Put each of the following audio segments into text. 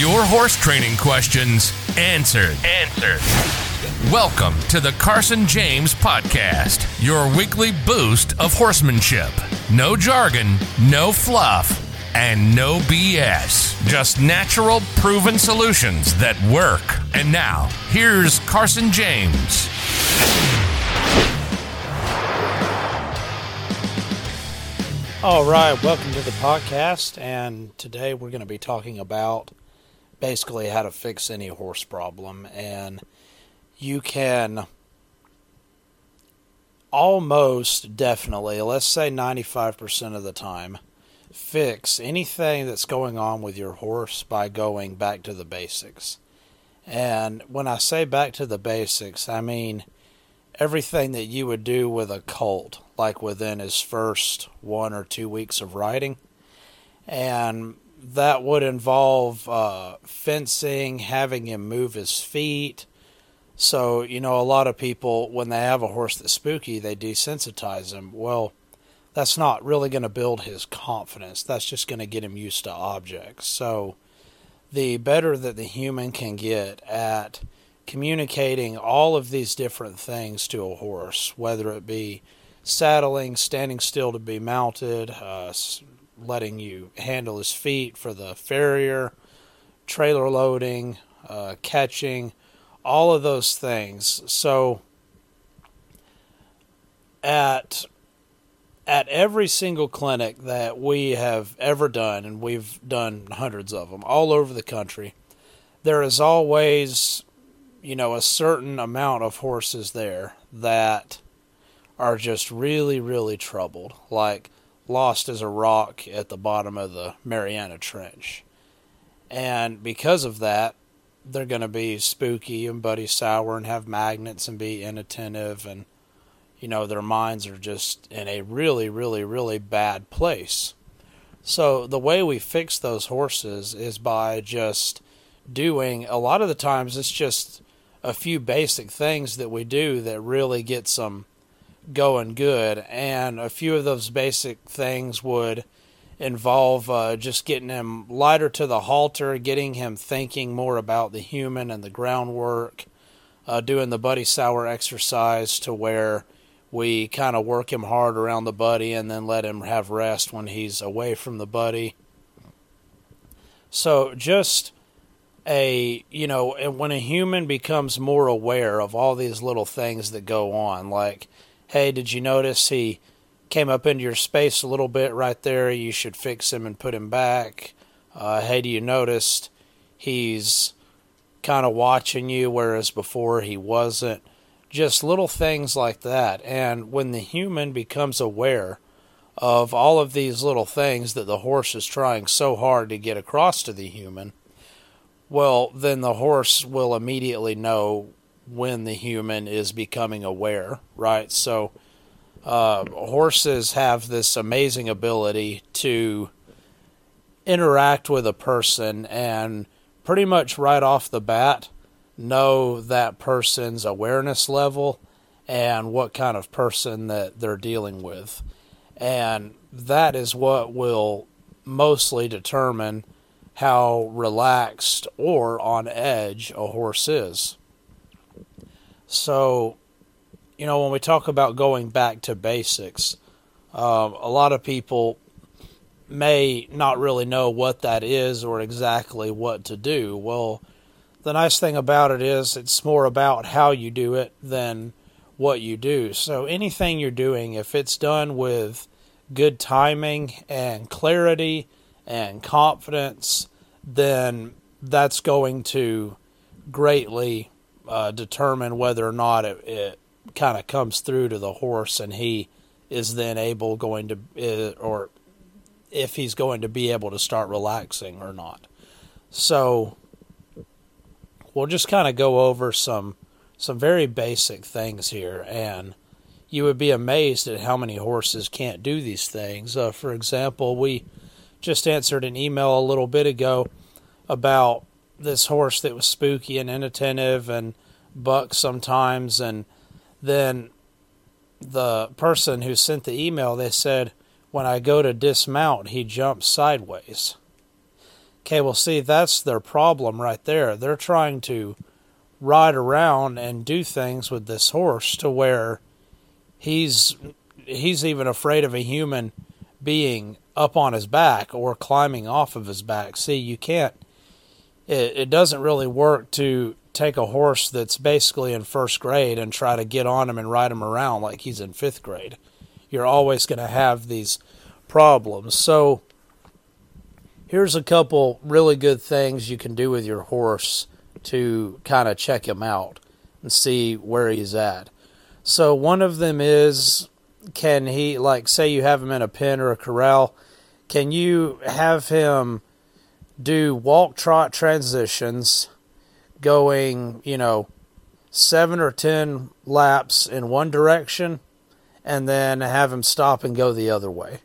Your horse training questions answered. Answered. Welcome to the Carson James Podcast, your weekly boost of horsemanship. No jargon, no fluff, and no BS. Just natural, proven solutions that work. And now, here's Carson James. All right, welcome to the podcast. And today we're going to be talking about basically how to fix any horse problem. And you can almost definitely, let's say 95% of the time, fix anything that's going on with your horse by going back to the basics. And when I say back to the basics, I mean everything that you would do with a colt, like within his first one or two weeks of riding. And that would involve uh, fencing, having him move his feet. So, you know, a lot of people, when they have a horse that's spooky, they desensitize him. Well, that's not really going to build his confidence. That's just going to get him used to objects. So, the better that the human can get at communicating all of these different things to a horse, whether it be saddling, standing still to be mounted, uh, letting you handle his feet for the farrier, trailer loading, uh, catching, all of those things. So, at at every single clinic that we have ever done, and we've done hundreds of them all over the country, there is always, you know, a certain amount of horses there that are just really, really troubled, like lost as a rock at the bottom of the Mariana Trench. And because of that, they're going to be spooky and buddy sour and have magnets and be inattentive and you know, their minds are just in a really, really, really bad place. So the way we fix those horses is by just doing a lot of the times it's just a few basic things that we do that really gets them going good and a few of those basic things would involve uh, just getting him lighter to the halter getting him thinking more about the human and the groundwork uh, doing the buddy sour exercise to where we kind of work him hard around the buddy and then let him have rest when he's away from the buddy. So just a, you know, when a human becomes more aware of all these little things that go on, like, hey, did you notice he came up into your space a little bit right there? You should fix him and put him back. Uh, hey, do you notice he's kind of watching you, whereas before he wasn't? just little things like that. And when the human becomes aware of all of these little things that the horse is trying so hard to get across to the human, well, then the horse will immediately know when the human is becoming aware, right? So, uh, horses have this amazing ability to interact with a person and pretty much right off the bat know that person's awareness level and what kind of person that they're dealing with. And that is what will mostly determine how relaxed or on edge a horse is. So, you know, when we talk about going back to basics, uh, a lot of people may not really know what that is or exactly what to do. Well, the nice thing about it is it's more about how you do it than what you do. So anything you're doing, if it's done with good timing and clarity and confidence, then that's going to greatly uh, determine whether or not it, it kind of comes through to the horse and he is then able going to uh, or if he's going to be able to start relaxing or not. So we'll just kind of go over some some very basic things here, and you would be amazed at how many horses can't do these things. Uh, for example, we just answered an email a little bit ago about this horse that was spooky and inattentive and buck sometimes, and then the person who sent the email they said when I go to dismount, he jumps sideways. Okay, well, see, that's their problem right there. They're trying to ride around and do things with this horse to where he's he's even afraid of a human being up on his back or climbing off of his back. See, you can't. It, it doesn't really work to take a horse that's basically in first grade and try to get on him and ride him around like he's in fifth grade. You're always going to have these problems. So here's a couple really good things you can do with your horse to kind of check him out and see where he's at. So one of them is can he like say you have him in a pen or a corral, can you have him do walk trot transitions going, you know, 7 or 10 laps in one direction and then have him stop and go the other way.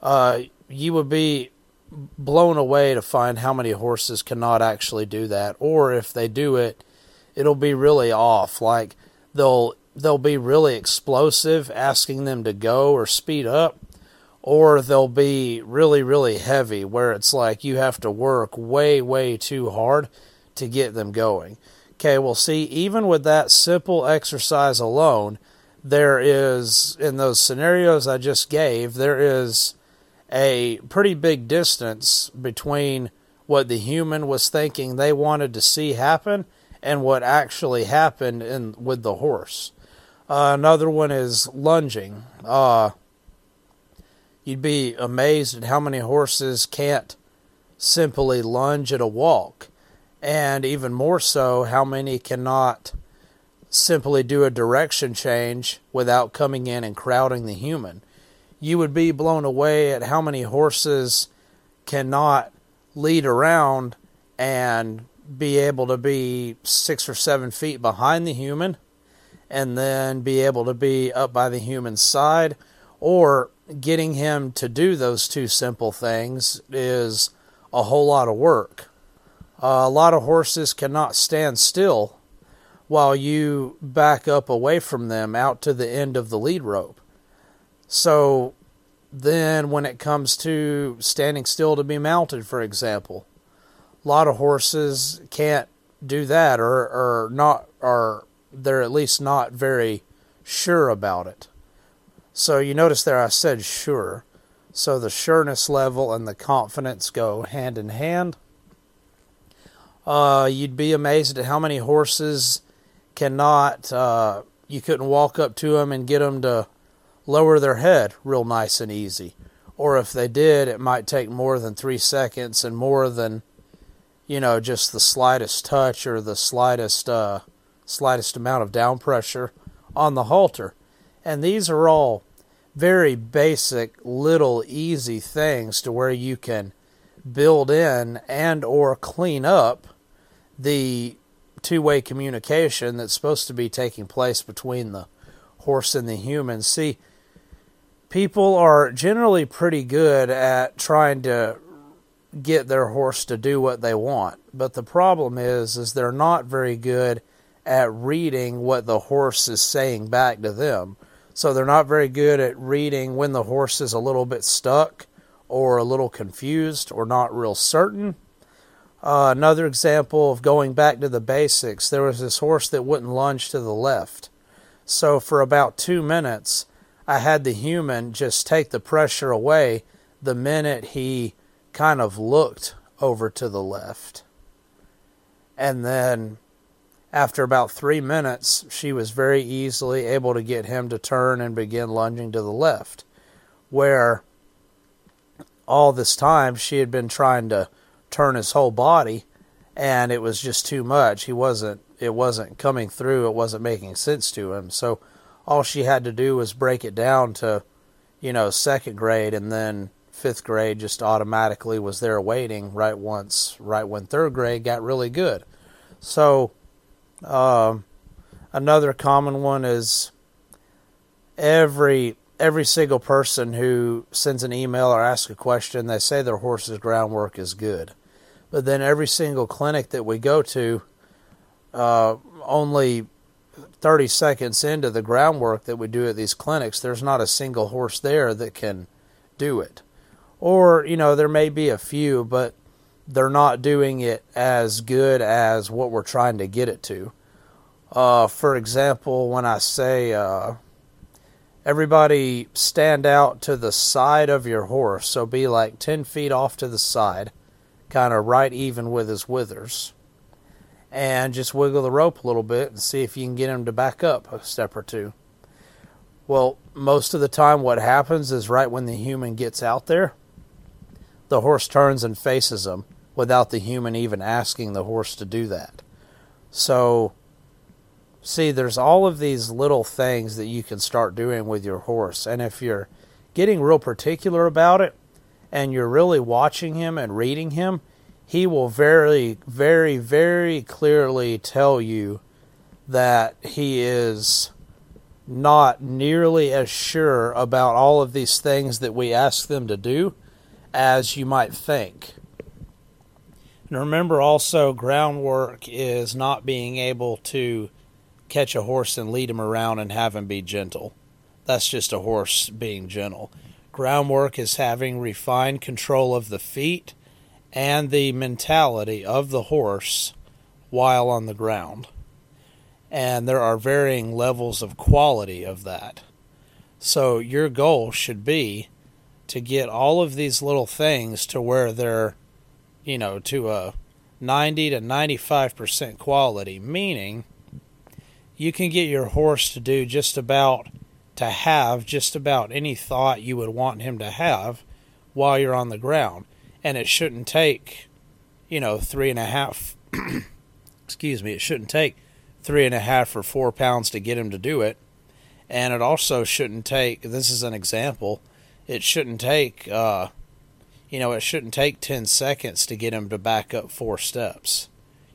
Uh, you would be blown away to find how many horses cannot actually do that, or if they do it, it'll be really off. Like they'll they'll be really explosive, asking them to go or speed up, or they'll be really really heavy, where it's like you have to work way way too hard to get them going. Okay, well, see, even with that simple exercise alone, there is in those scenarios I just gave, there is a pretty big distance between what the human was thinking they wanted to see happen and what actually happened in with the horse. Uh, another one is lunging. Uh, you'd be amazed at how many horses can't simply lunge at a walk, and even more so, how many cannot simply do a direction change without coming in and crowding the human. You would be blown away at how many horses cannot lead around and be able to be six or seven feet behind the human and then be able to be up by the human's side or getting him to do those two simple things is a whole lot of work. Uh, a lot of horses cannot stand still while you back up away from them out to the end of the lead rope. So then, when it comes to standing still to be mounted, for example, a lot of horses can't do that, or or not, or they're at least not very sure about it. So you notice there I said sure. So the sureness level and the confidence go hand in hand. Uh, you'd be amazed at how many horses cannot. Uh, you couldn't walk up to them and get them to lower their head real nice and easy. Or if they did, it might take more than three seconds and more than, you know, just the slightest touch or the slightest, uh, slightest amount of down pressure on the halter. And these are all very basic, little, easy things to where you can build in and or clean up the two-way communication that's supposed to be taking place between the horse and the human. See, people are generally pretty good at trying to get their horse to do what they want. But the problem is is they're not very good at reading what the horse is saying back to them. So they're not very good at reading when the horse is a little bit stuck or a little confused or not real certain. Uh, another example of going back to the basics, there was this horse that wouldn't lunge to the left. So for about two minutes, I had the human just take the pressure away the minute he kind of looked over to the left. And then after about three minutes, she was very easily able to get him to turn and begin lunging to the left. Where all this time she had been trying to turn his whole body and it was just too much. He wasn't it wasn't coming through, it wasn't making sense to him. So all she had to do was break it down to, you know, second grade, and then fifth grade just automatically was there waiting right once, right when third grade got really good. So, um, another common one is every every single person who sends an email or asks a question, they say their horse's groundwork is good. But then every single clinic that we go to, uh, only 30 seconds into the groundwork that we do at these clinics, there's not a single horse there that can do it. Or, you know, there may be a few, but they're not doing it as good as what we're trying to get it to. Uh, for example, when I say uh, everybody stand out to the side of your horse, so be like 10 feet off to the side, kind of right even with his withers, and just wiggle the rope a little bit and see if you can get him to back up a step or two. Well, most of the time, what happens is right when the human gets out there, the horse turns and faces them without the human even asking the horse to do that. So, see, there's all of these little things that you can start doing with your horse. And if you're getting real particular about it and you're really watching him and reading him, he will very, very, very clearly tell you that he is not nearly as sure about all of these things that we ask them to do as you might think. And remember also, groundwork is not being able to catch a horse and lead him around and have him be gentle. That's just a horse being gentle. Groundwork is having refined control of the feet and the mentality of the horse while on the ground and there are varying levels of quality of that. So your goal should be to get all of these little things to where they're, you know, to a 90 to 95% quality, meaning you can get your horse to do just about, to have just about any thought you would want him to have while you're on the ground. And it shouldn't take, you know, three and a half, excuse me, it shouldn't take three and a half or four pounds to get him to do it. And it also shouldn't take, this is an example, it shouldn't take, uh, you know, it shouldn't take 10 seconds to get him to back up four steps.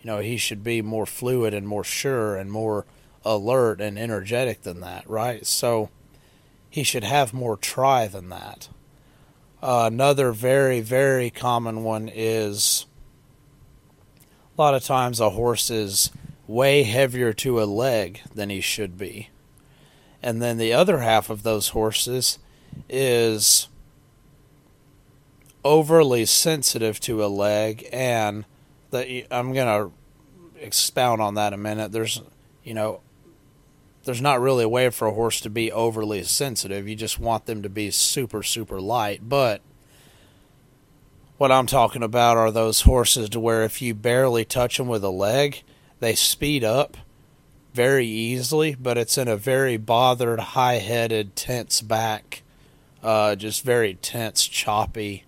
You know, he should be more fluid and more sure and more alert and energetic than that, right? So he should have more try than that. Uh, another very, very common one is a lot of times a horse is way heavier to a leg than he should be. And then the other half of those horses is overly sensitive to a leg and the, I'm going to expound on that a minute. There's, you know, there's not really a way for a horse to be overly sensitive. You just want them to be super, super light. But what I'm talking about are those horses to where if you barely touch them with a leg, they speed up very easily, but it's in a very bothered, high headed, tense back, uh, just very tense, choppy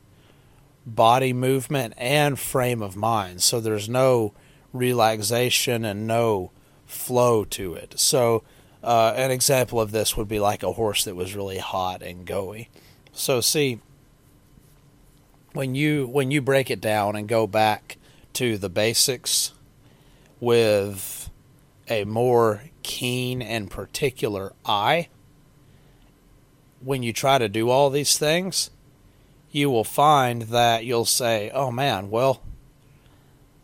body movement and frame of mind. So there's no relaxation and no flow to it. So, uh, an example of this would be like a horse that was really hot and goey. So, see, when you when you break it down and go back to the basics with a more keen and particular eye, when you try to do all these things, you will find that you'll say, oh man, well,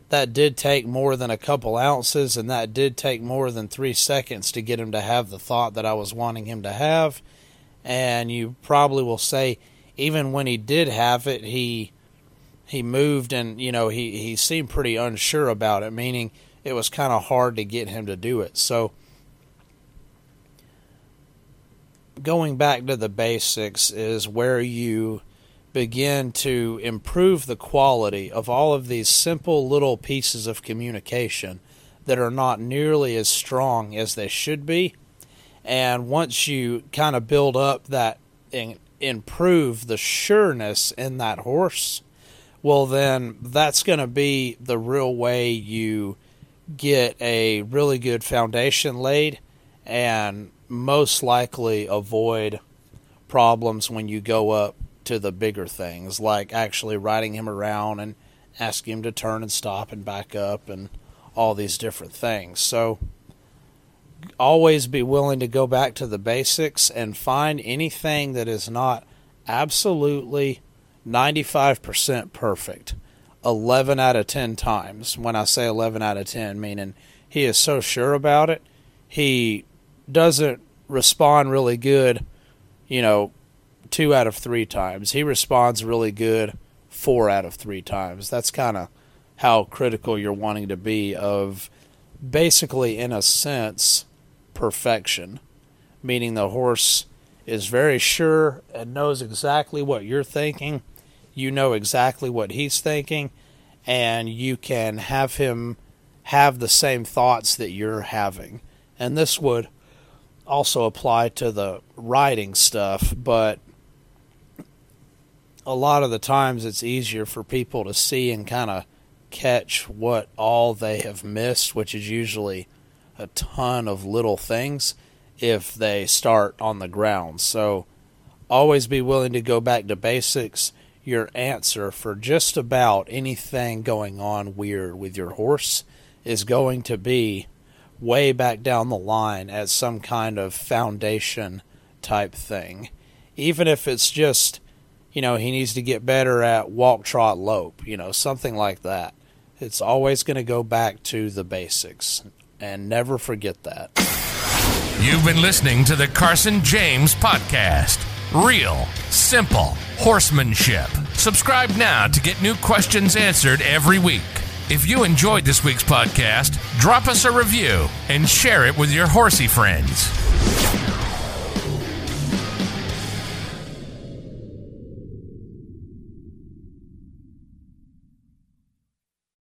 that did take more than a couple ounces and that did take more than three seconds to get him to have the thought that I was wanting him to have. And you probably will say, even when he did have it, he he moved and you know he he seemed pretty unsure about it meaning it was kind of hard to get him to do it. So, going back to the basics is where you begin to improve the quality of all of these simple little pieces of communication that are not nearly as strong as they should be. And once you kind of build up that and improve the sureness in that horse, well, then that's going to be the real way you get a really good foundation laid and most likely avoid problems when you go up to the bigger things, like actually riding him around and asking him to turn and stop and back up and all these different things. So, always be willing to go back to the basics and find anything that is not absolutely 95% perfect 11 out of 10 times. When I say 11 out of 10, meaning he is so sure about it, he doesn't respond really good, you know, two out of three times. He responds really good four out of three times. That's kind of how critical you're wanting to be of basically, in a sense, perfection, meaning the horse is very sure and knows exactly what you're thinking. You know exactly what he's thinking, and you can have him have the same thoughts that you're having. And this would also apply to the riding stuff, but a lot of the times it's easier for people to see and kind of catch what all they have missed, which is usually a ton of little things if they start on the ground. So always be willing to go back to basics. Your answer for just about anything going on weird with your horse is going to be way back down the line as some kind of foundation type thing. Even if it's just, you know, he needs to get better at walk, trot, lope, you know, something like that. It's always going to go back to the basics and never forget that. You've been listening to the Carson James Podcast. Real, simple horsemanship. Subscribe now to get new questions answered every week. If you enjoyed this week's podcast, drop us a review and share it with your horsey friends.